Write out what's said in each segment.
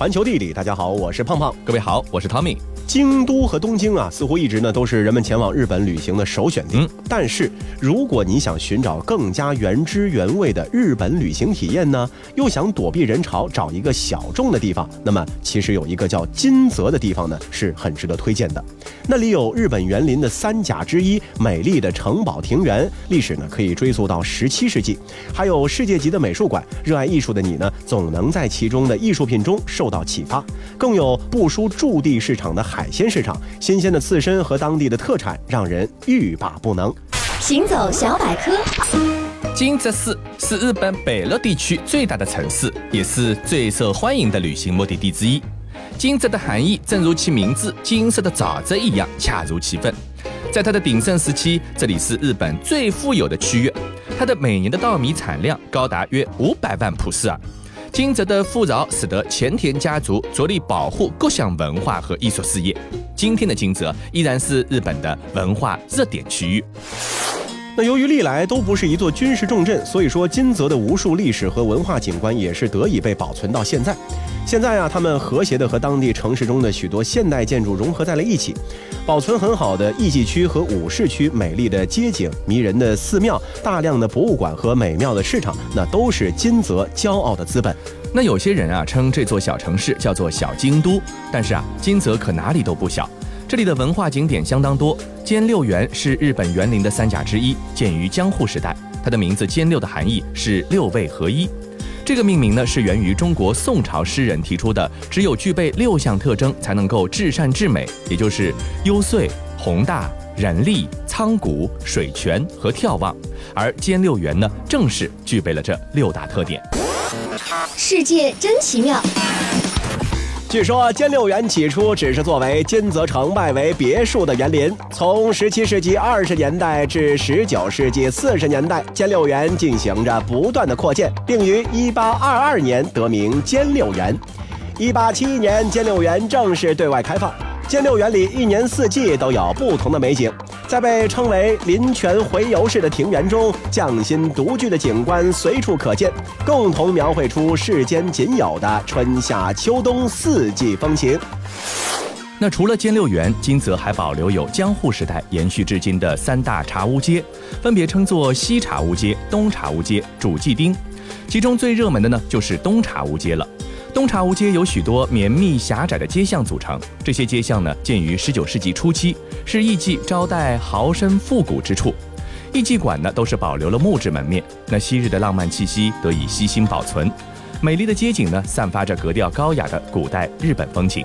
环球地理，大家好，我是胖胖。各位好，我是汤米。京都和东京啊，似乎一直呢都是人们前往日本旅行的首选地。嗯但是如果你想寻找更加原汁原味的日本旅行体验呢，又想躲避人潮，找一个小众的地方，那么其实有一个叫金泽的地方呢，是很值得推荐的。那里有日本园林的三甲之一，美丽的城堡庭园，历史呢可以追溯到十七世纪，还有世界级的美术馆。热爱艺术的你呢，总能在其中的艺术品中受到启发。更有不输驻地市场的海鲜市场，新鲜的刺身和当地的特产，让人欲罢不能。行走小百科，金泽市是日本北陆地区最大的城市，也是最受欢迎的旅行目的地之一。金泽的含义正如其名字“金色的沼泽”一样，恰如其分。在它的鼎盛时期，这里是日本最富有的区域，它的每年的稻米产量高达约五百万普斯尔。金泽的富饶使得前田家族着力保护各项文化和艺术事业。今天的金泽依然是日本的文化热点区域。那由于历来都不是一座军事重镇，所以说金泽的无数历史和文化景观也是得以被保存到现在。现在啊，他们和谐的和当地城市中的许多现代建筑融合在了一起，保存很好的艺伎区和武士区，美丽的街景、迷人的寺庙、大量的博物馆和美妙的市场，那都是金泽骄傲的资本。那有些人啊称这座小城市叫做小京都，但是啊，金泽可哪里都不小。这里的文化景点相当多，兼六园是日本园林的三甲之一，建于江户时代。它的名字“兼六”的含义是六位合一。这个命名呢是源于中国宋朝诗人提出的，只有具备六项特征才能够至善至美，也就是幽邃、宏大、人力、苍古、水泉和眺望。而兼六园呢，正是具备了这六大特点。世界真奇妙。据说兼六园起初只是作为金泽城外围别墅的园林，从17世纪20年代至19世纪40年代，兼六园进行着不断的扩建，并于1822年得名兼六园。1871年，兼六园正式对外开放。兼六园里一年四季都有不同的美景，在被称为“林泉回游式”的庭园中，匠心独具的景观随处可见，共同描绘出世间仅有的春夏秋冬四季风情。那除了兼六园，金泽还保留有江户时代延续至今的三大茶屋街，分别称作西茶屋街、东茶屋街、主祭町。其中最热门的呢，就是东茶屋街了。东茶屋街有许多绵密狭窄的街巷组成，这些街巷呢，建于十九世纪初期，是艺妓招待豪绅复古之处。艺妓馆呢，都是保留了木质门面，那昔日的浪漫气息得以悉心保存。美丽的街景呢，散发着格调高雅的古代日本风情。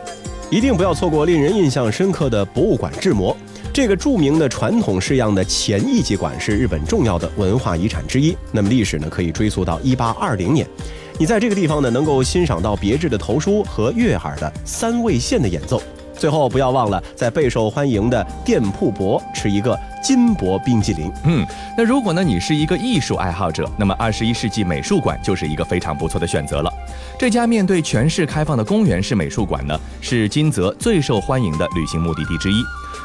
一定不要错过令人印象深刻的博物馆志摩。这个著名的传统式样的前艺妓馆是日本重要的文化遗产之一。那么历史呢，可以追溯到一八二零年。你在这个地方呢，能够欣赏到别致的头书和悦耳的三味线的演奏。最后，不要忘了在备受欢迎的店铺博吃一个金箔冰激凌。嗯，那如果呢你是一个艺术爱好者，那么二十一世纪美术馆就是一个非常不错的选择了。这家面对全市开放的公园式美术馆呢，是金泽最受欢迎的旅行目的地之一。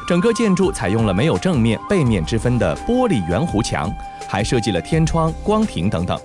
整个建筑采用了没有正面、背面之分的玻璃圆弧墙，还设计了天窗、光屏等等。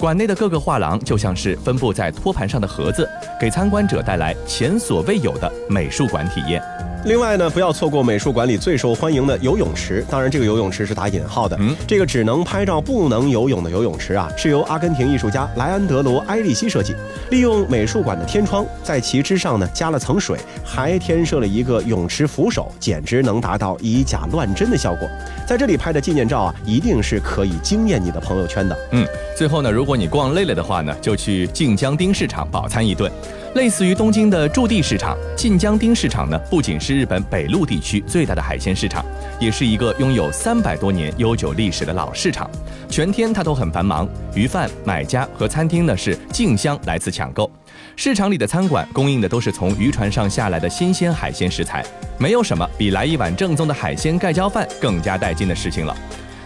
馆内的各个画廊就像是分布在托盘上的盒子，给参观者带来前所未有的美术馆体验。另外呢，不要错过美术馆里最受欢迎的游泳池。当然，这个游泳池是打引号的。嗯，这个只能拍照不能游泳的游泳池啊，是由阿根廷艺术家莱安德罗·埃利希设计。利用美术馆的天窗，在其之上呢加了层水，还添设了一个泳池扶手，简直能达到以假乱真的效果。在这里拍的纪念照啊，一定是可以惊艳你的朋友圈的。嗯，最后呢，如果你逛累了的话呢，就去晋江町市场饱餐一顿。类似于东京的驻地市场，晋江町市场呢，不仅是日本北陆地区最大的海鲜市场，也是一个拥有三百多年悠久历史的老市场。全天它都很繁忙，鱼贩、买家和餐厅呢是竞相来此抢购。市场里的餐馆供应的都是从渔船上下来的新鲜海鲜食材，没有什么比来一碗正宗的海鲜盖浇饭更加带劲的事情了。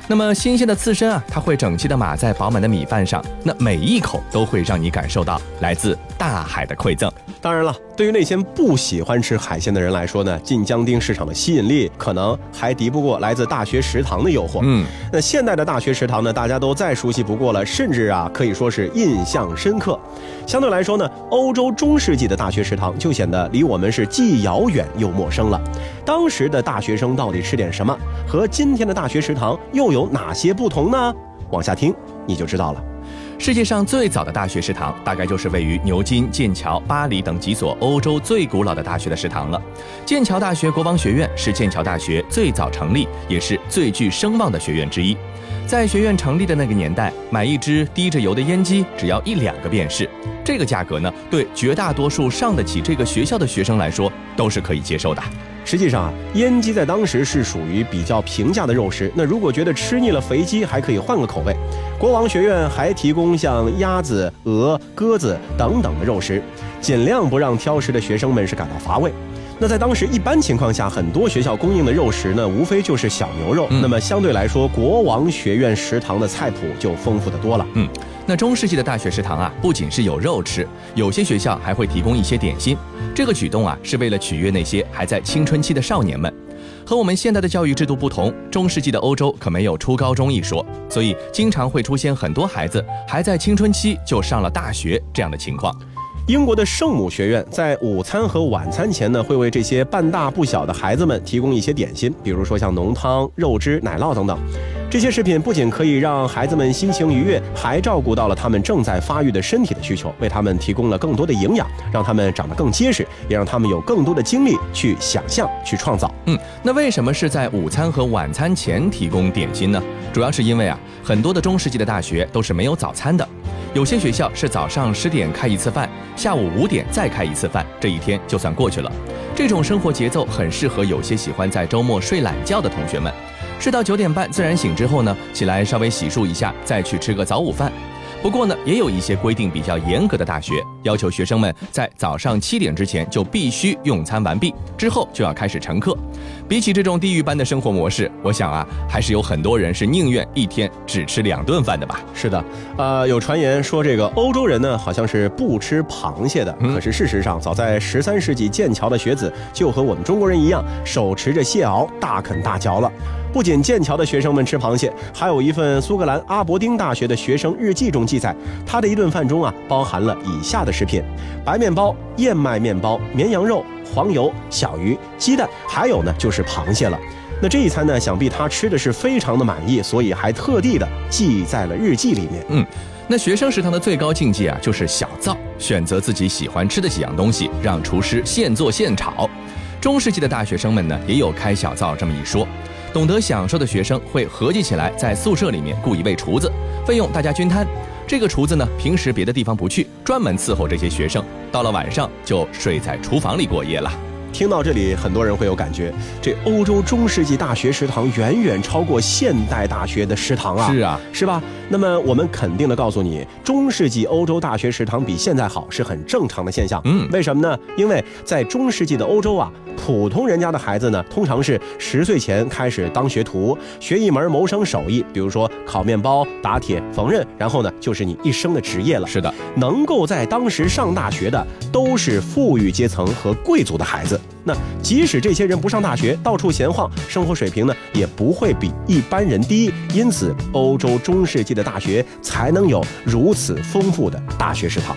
那么新鲜的刺身啊，它会整齐的码在饱满的米饭上，那每一口都会让你感受到来自大海的馈赠。当然了，对于那些不喜欢吃海鲜的人来说呢，晋江町市场的吸引力可能还敌不过来自大学食堂的诱惑。嗯，那现代的大学食堂呢，大家都再熟悉不过了，甚至啊可以说是印象深刻。相对来说呢，欧洲中世纪的大学食堂就显得离我们是既遥远又陌生了。当时的大学生到底吃点什么？和今天的大学食堂又有哪些不同呢？往下听你就知道了。世界上最早的大学食堂，大概就是位于牛津、剑桥、巴黎等几所欧洲最古老的大学的食堂了。剑桥大学国王学院是剑桥大学最早成立，也是最具声望的学院之一。在学院成立的那个年代，买一支滴着油的烟机只要一两个便是，这个价格呢，对绝大多数上得起这个学校的学生来说，都是可以接受的。实际上啊，烟鸡在当时是属于比较平价的肉食。那如果觉得吃腻了肥鸡，还可以换个口味。国王学院还提供像鸭子、鹅、鸽子等等的肉食，尽量不让挑食的学生们是感到乏味。那在当时一般情况下，很多学校供应的肉食呢，无非就是小牛肉。那么相对来说，国王学院食堂的菜谱就丰富的多了。嗯。那中世纪的大学食堂啊，不仅是有肉吃，有些学校还会提供一些点心。这个举动啊，是为了取悦那些还在青春期的少年们。和我们现在的教育制度不同，中世纪的欧洲可没有初高中一说，所以经常会出现很多孩子还在青春期就上了大学这样的情况。英国的圣母学院在午餐和晚餐前呢，会为这些半大不小的孩子们提供一些点心，比如说像浓汤、肉汁、奶酪等等。这些食品不仅可以让孩子们心情愉悦，还照顾到了他们正在发育的身体的需求，为他们提供了更多的营养，让他们长得更结实，也让他们有更多的精力去想象、去创造。嗯，那为什么是在午餐和晚餐前提供点心呢？主要是因为啊，很多的中世纪的大学都是没有早餐的。有些学校是早上十点开一次饭，下午五点再开一次饭，这一天就算过去了。这种生活节奏很适合有些喜欢在周末睡懒觉的同学们。睡到九点半自然醒之后呢，起来稍微洗漱一下，再去吃个早午饭。不过呢，也有一些规定比较严格的大学，要求学生们在早上七点之前就必须用餐完毕，之后就要开始晨课。比起这种地狱般的生活模式，我想啊，还是有很多人是宁愿一天只吃两顿饭的吧。是的，呃，有传言说这个欧洲人呢，好像是不吃螃蟹的。可是事实上，早在十三世纪，剑桥的学子就和我们中国人一样，手持着蟹螯大啃大嚼了。不仅剑桥的学生们吃螃蟹，还有一份苏格兰阿伯丁大学的学生日记中记载，他的一顿饭中啊，包含了以下的食品：白面包、燕麦面包、绵羊肉、黄油、小鱼、鸡蛋，还有呢就是螃蟹了。那这一餐呢，想必他吃的是非常的满意，所以还特地的记在了日记里面。嗯，那学生食堂的最高境界啊，就是小灶，选择自己喜欢吃的几样东西，让厨师现做现炒。中世纪的大学生们呢，也有开小灶这么一说。懂得享受的学生会合计起来，在宿舍里面雇一位厨子，费用大家均摊。这个厨子呢，平时别的地方不去，专门伺候这些学生。到了晚上，就睡在厨房里过夜了。听到这里，很多人会有感觉，这欧洲中世纪大学食堂远远超过现代大学的食堂啊！是啊，是吧？那么我们肯定的告诉你，中世纪欧洲大学食堂比现在好是很正常的现象。嗯，为什么呢？因为在中世纪的欧洲啊，普通人家的孩子呢，通常是十岁前开始当学徒，学一门谋生手艺，比如说烤面包、打铁、缝纫，然后呢，就是你一生的职业了。是的，能够在当时上大学的，都是富裕阶层和贵族的孩子。那即使这些人不上大学，到处闲晃，生活水平呢也不会比一般人低。因此，欧洲中世纪的大学才能有如此丰富的大学食堂。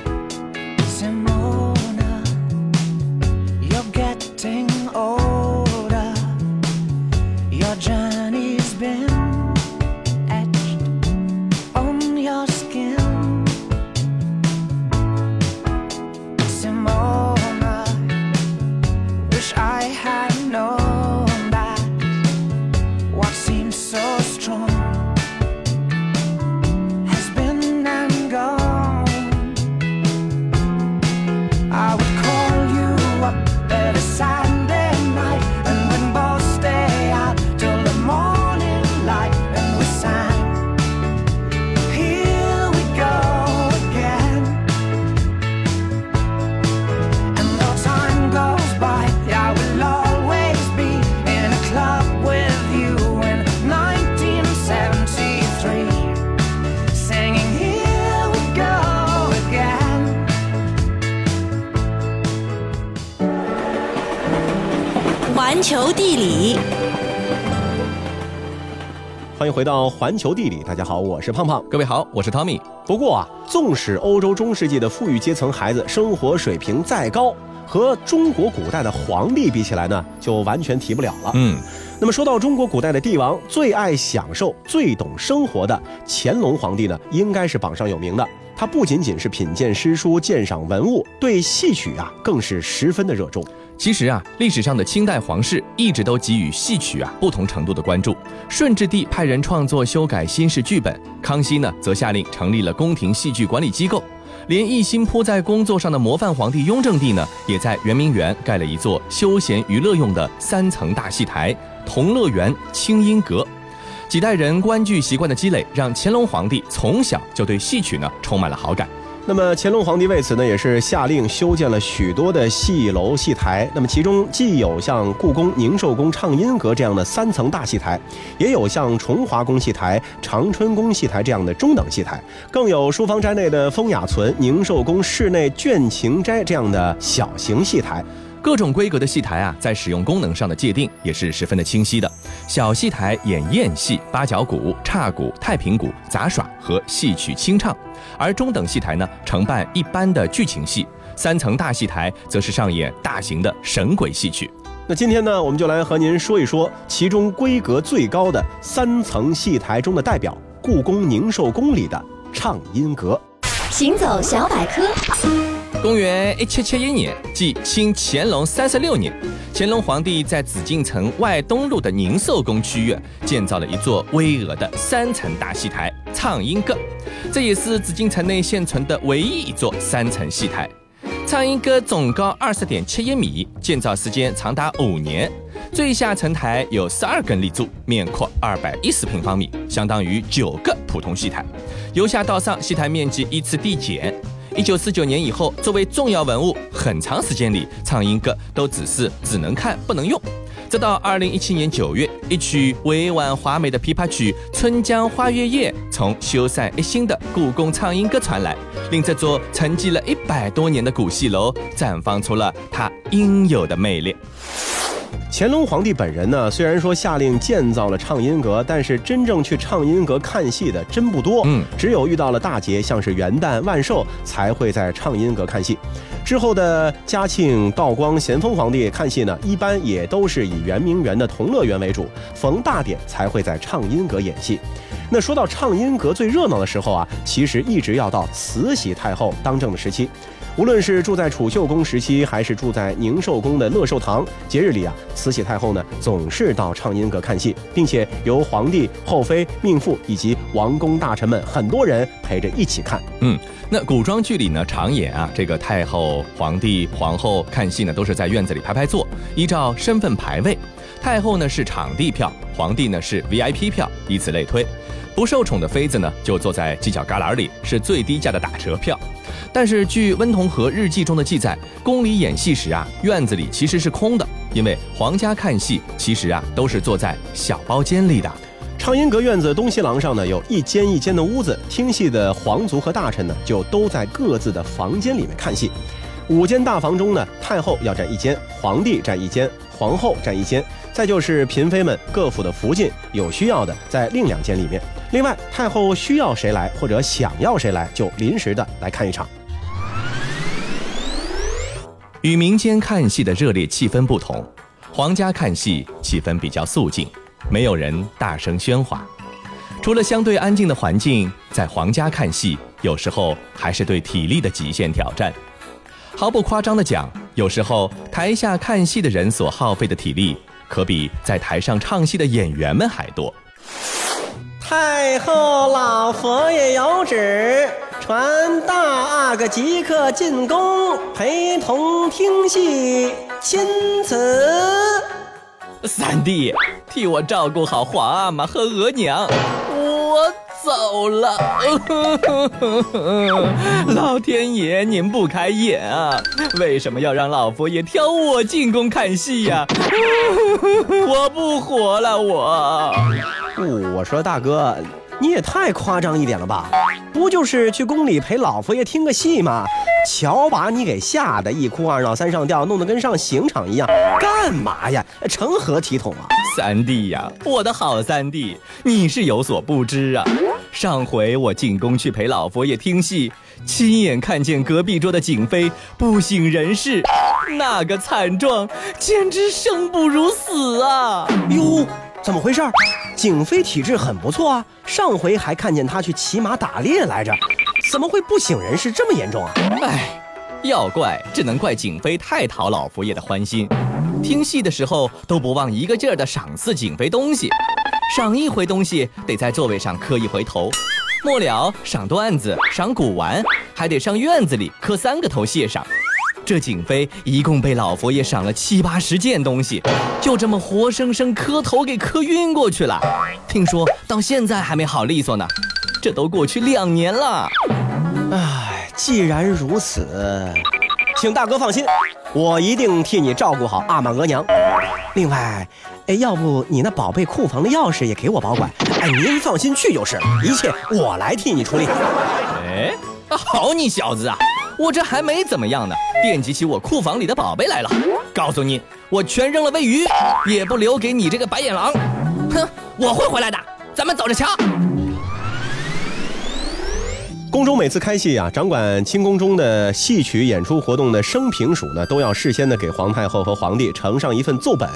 回到环球地理，大家好，我是胖胖。各位好，我是 Tommy。不过啊，纵使欧洲中世纪的富裕阶层孩子生活水平再高，和中国古代的皇帝比起来呢，就完全提不了了。嗯，那么说到中国古代的帝王，最爱享受、最懂生活的乾隆皇帝呢，应该是榜上有名的。他不仅仅是品鉴诗书、鉴赏文物，对戏曲啊更是十分的热衷。其实啊，历史上的清代皇室一直都给予戏曲啊不同程度的关注。顺治帝派人创作修改新式剧本，康熙呢则下令成立了宫廷戏剧管理机构。连一心扑在工作上的模范皇帝雍正帝呢，也在圆明园盖了一座休闲娱乐用的三层大戏台——同乐园清音阁。几代人观剧习惯的积累，让乾隆皇帝从小就对戏曲呢充满了好感。那么乾隆皇帝为此呢，也是下令修建了许多的戏楼、戏台。那么其中既有像故宫宁寿宫畅音阁这样的三层大戏台，也有像崇华宫戏台、长春宫戏台这样的中等戏台，更有书房斋内的风雅存、宁寿宫室内倦情斋这样的小型戏台。各种规格的戏台啊，在使用功能上的界定也是十分的清晰的。小戏台演燕戏、八角鼓、叉鼓、太平鼓、杂耍和戏曲清唱，而中等戏台呢，承办一般的剧情戏；三层大戏台则是上演大型的神鬼戏曲。那今天呢，我们就来和您说一说其中规格最高的三层戏台中的代表——故宫宁寿宫里的畅音阁。行走小百科。公元一七七一年，即清乾隆三十六年，乾隆皇帝在紫禁城外东路的宁寿宫区域建造了一座巍峨的三层大戏台——畅音阁，这也是紫禁城内现存的唯一一座三层戏台。畅音阁总高二十点七一米，建造时间长达五年。最下层台有十二根立柱，面阔二百一十平方米，相当于九个普通戏台。由下到上，戏台面积依次递减。一九四九年以后，作为重要文物，很长时间里，唱音阁都只是只能看不能用。直到二零一七年九月，一曲委婉华美的琵琶曲《春江花月夜》从修缮一新的故宫唱音阁传来，令这座沉寂了一百多年的古戏楼绽放出了它应有的魅力。乾隆皇帝本人呢，虽然说下令建造了畅音阁，但是真正去畅音阁看戏的真不多。嗯，只有遇到了大节，像是元旦、万寿，才会在畅音阁看戏。之后的嘉庆、道光、咸丰皇帝看戏呢，一般也都是以圆明园的同乐园为主，逢大典才会在畅音阁演戏。那说到畅音阁最热闹的时候啊，其实一直要到慈禧太后当政的时期。无论是住在储秀宫时期，还是住在宁寿宫的乐寿堂，节日里啊，慈禧太后呢总是到畅音阁看戏，并且由皇帝、后妃、命妇以及王公大臣们很多人陪着一起看。嗯，那古装剧里呢，常演啊，这个太后、皇帝、皇后看戏呢，都是在院子里排排坐，依照身份排位。太后呢是场地票，皇帝呢是 VIP 票，以此类推。不受宠的妃子呢，就坐在犄角旮旯里，是最低价的打折票。但是据温同和日记中的记载，宫里演戏时啊，院子里其实是空的，因为皇家看戏其实啊都是坐在小包间里的。畅音阁院子东西廊上呢，有一间一间的屋子，听戏的皇族和大臣呢，就都在各自的房间里面看戏。五间大房中呢，太后要占一间，皇帝占一间，皇后占一间，再就是嫔妃们各府的福晋，有需要的在另两间里面。另外，太后需要谁来或者想要谁来，就临时的来看一场。与民间看戏的热烈气氛不同，皇家看戏气氛比较肃静，没有人大声喧哗。除了相对安静的环境，在皇家看戏有时候还是对体力的极限挑战。毫不夸张的讲，有时候台下看戏的人所耗费的体力，可比在台上唱戏的演员们还多。太后老佛爷有旨，传大阿哥即刻进宫，陪同听戏，钦此。三弟，替我照顾好皇阿玛和额娘，我走了。老天爷，您不开眼啊？为什么要让老佛爷挑我进宫看戏呀？我不活了，我。我说大哥，你也太夸张一点了吧？不就是去宫里陪老佛爷听个戏吗？瞧把你给吓得一哭二闹三上吊，弄得跟上刑场一样，干嘛呀？成何体统啊！三弟呀，我的好三弟，你是有所不知啊。上回我进宫去陪老佛爷听戏，亲眼看见隔壁桌的景妃不省人事，那个惨状，简直生不如死啊！哟，怎么回事？景妃体质很不错啊，上回还看见她去骑马打猎来着，怎么会不省人事这么严重啊？哎，要怪只能怪景妃太讨老佛爷的欢心，听戏的时候都不忘一个劲儿的赏赐景妃东西。赏一回东西，得在座位上磕一回头；末了赏段子、赏古玩，还得上院子里磕三个头谢赏。这景妃一共被老佛爷赏了七八十件东西，就这么活生生磕头给磕晕过去了。听说到现在还没好利索呢，这都过去两年了。唉，既然如此，请大哥放心，我一定替你照顾好阿玛额娘。另外。哎，要不你那宝贝库房的钥匙也给我保管？哎，您放心去就是，一切我来替你处理。哎，好你小子啊！我这还没怎么样呢，惦记起我库房里的宝贝来了。告诉你，我全扔了喂鱼，也不留给你这个白眼狼。哼，我会回来的，咱们走着瞧。宫中每次开戏啊，掌管清宫中的戏曲演出活动的生平署呢，都要事先的给皇太后和皇帝呈上一份奏本，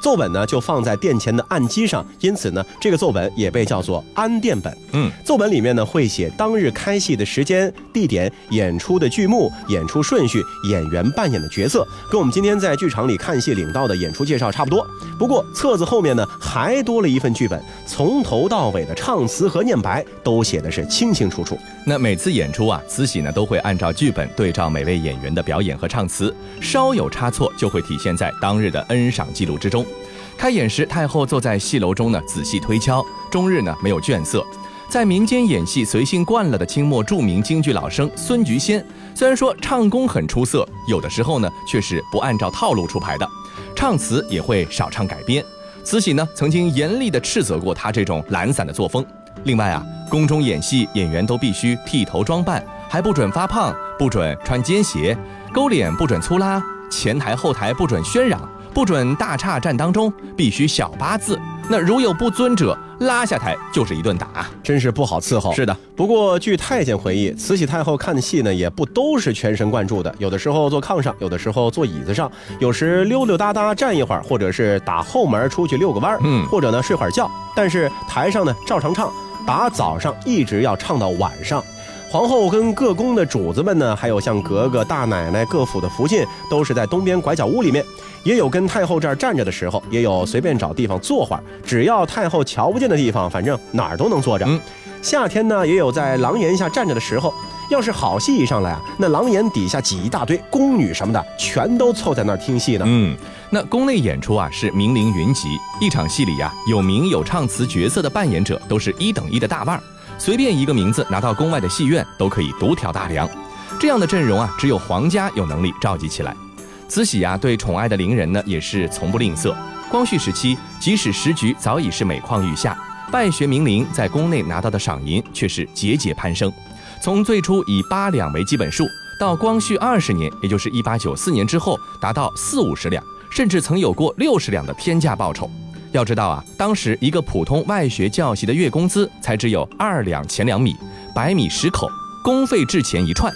奏本呢就放在殿前的案几上，因此呢，这个奏本也被叫做安殿本。嗯，奏本里面呢会写当日开戏的时间、地点、演出的剧目、演出顺序、演员扮演的角色，跟我们今天在剧场里看戏领到的演出介绍差不多。不过册子后面呢还多了一份剧本，从头到尾的唱词和念白都写的是清清楚楚。那。每次演出啊，慈禧呢都会按照剧本对照每位演员的表演和唱词，稍有差错就会体现在当日的恩赏记录之中。开演时，太后坐在戏楼中呢，仔细推敲，终日呢没有倦色。在民间演戏随性惯了的清末著名京剧老生孙菊仙，虽然说唱功很出色，有的时候呢却是不按照套路出牌的，唱词也会少唱改编。慈禧呢曾经严厉地斥责过他这种懒散的作风。另外啊，宫中演戏演员都必须剃头装扮，还不准发胖，不准穿尖鞋，勾脸不准粗拉，前台后台不准喧嚷，不准大岔站当中，必须小八字。那如有不尊者，拉下台就是一顿打，真是不好伺候。是的，不过据太监回忆，慈禧太后看戏呢，也不都是全神贯注的，有的时候坐炕上，有的时候坐椅子上，有时溜溜达达站一会儿，或者是打后门出去遛个弯儿，嗯，或者呢睡会儿觉。但是台上呢照常唱。打早上一直要唱到晚上，皇后跟各宫的主子们呢，还有像格格、大奶奶、各府的福晋，都是在东边拐角屋里面，也有跟太后这儿站着的时候，也有随便找地方坐会儿，只要太后瞧不见的地方，反正哪儿都能坐着。夏天呢，也有在廊檐下站着的时候。要是好戏一上来啊，那廊檐底下挤一大堆宫女什么的，全都凑在那儿听戏呢。嗯，那宫内演出啊是名伶云集，一场戏里呀有名有唱词角色的扮演者都是一等一的大腕儿，随便一个名字拿到宫外的戏院都可以独挑大梁。这样的阵容啊，只有皇家有能力召集起来。慈禧呀对宠爱的伶人呢也是从不吝啬。光绪时期，即使时局早已是每况愈下，拜学名伶在宫内拿到的赏银却是节节攀升。从最初以八两为基本数，到光绪二十年，也就是一八九四年之后，达到四五十两，甚至曾有过六十两的天价报酬。要知道啊，当时一个普通外学教习的月工资才只有二两钱两米，白米十口，工费制钱一串。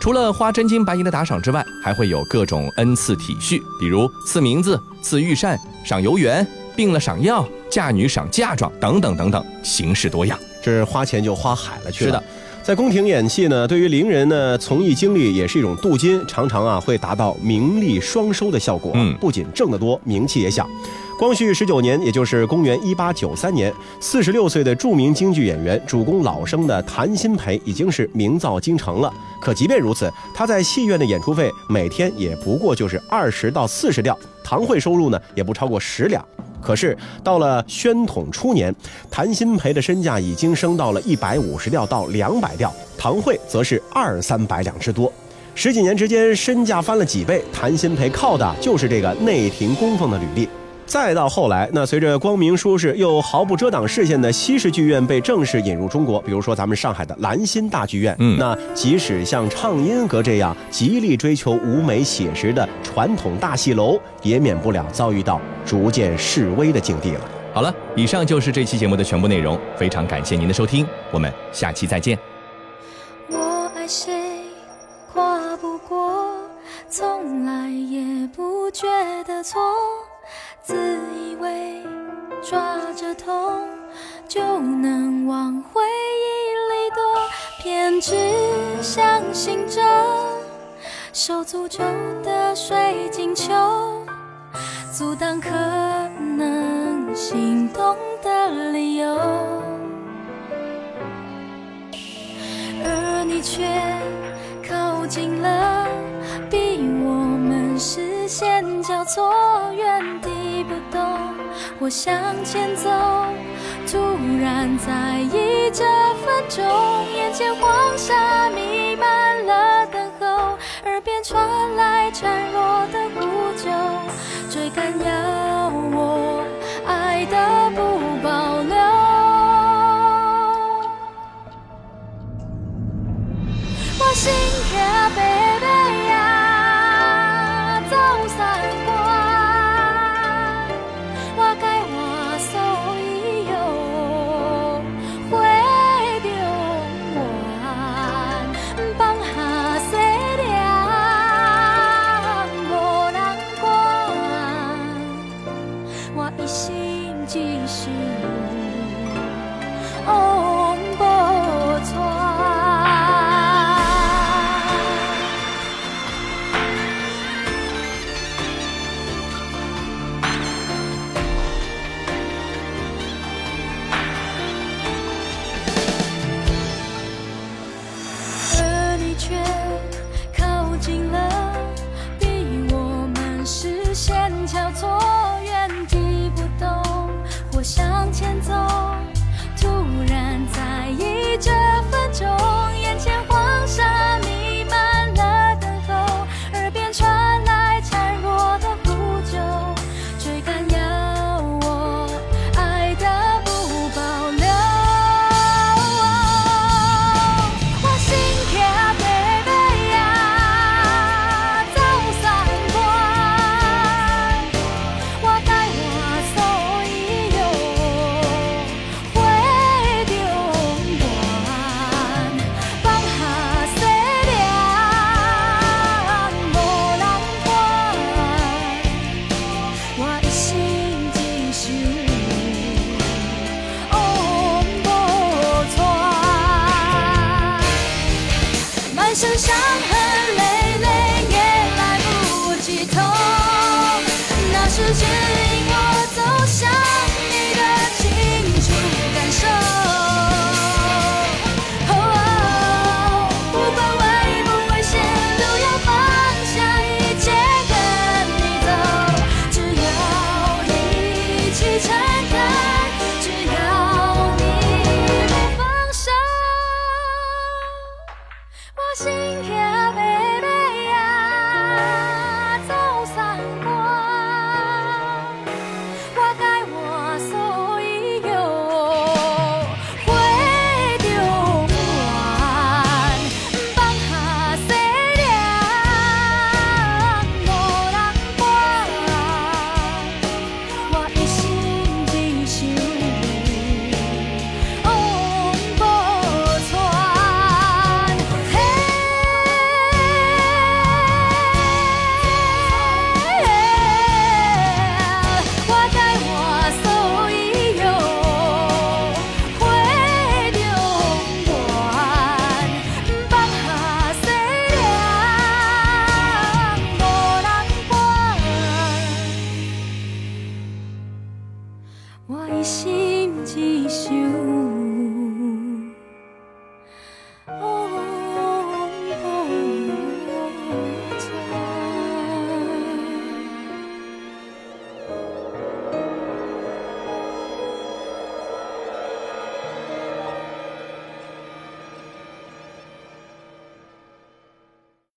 除了花真金白银的打赏之外，还会有各种恩赐体恤，比如赐名字、赐御膳、赏游园，病了赏药，嫁女赏嫁妆等等等等，形式多样。这花钱就花海了去了。是的。在宫廷演戏呢，对于伶人呢，从艺经历也是一种镀金，常常啊会达到名利双收的效果。嗯，不仅挣得多，名气也响。光绪十九年，也就是公元一八九三年，四十六岁的著名京剧演员、主攻老生的谭鑫培已经是名噪京城了。可即便如此，他在戏院的演出费每天也不过就是二十到四十吊，堂会收入呢也不超过十两。可是到了宣统初年，谭鑫培的身价已经升到了一百五十吊到两百吊，唐会则是二三百两之多。十几年之间，身价翻了几倍。谭鑫培靠的就是这个内廷供奉的履历。再到后来，那随着光明舒适又毫不遮挡视线的西式剧院被正式引入中国，比如说咱们上海的兰心大剧院，嗯那即使像畅音阁这样极力追求舞美写实的传统大戏楼，也免不了遭遇到逐渐式微的境地了。好了，以上就是这期节目的全部内容，非常感谢您的收听，我们下期再见。我爱谁跨不过，从来也不觉得错，自以为抓着痛就能往回忆里躲，偏执相信着手诅咒的水晶球，阻挡可能心动的理由。而你却靠近了，逼我们视线交错，原地不动。我向前走，突然在意这分钟，眼前黄沙弥漫了等候，耳边传来孱弱的呼救，追赶要我爱的不保留。我心跳白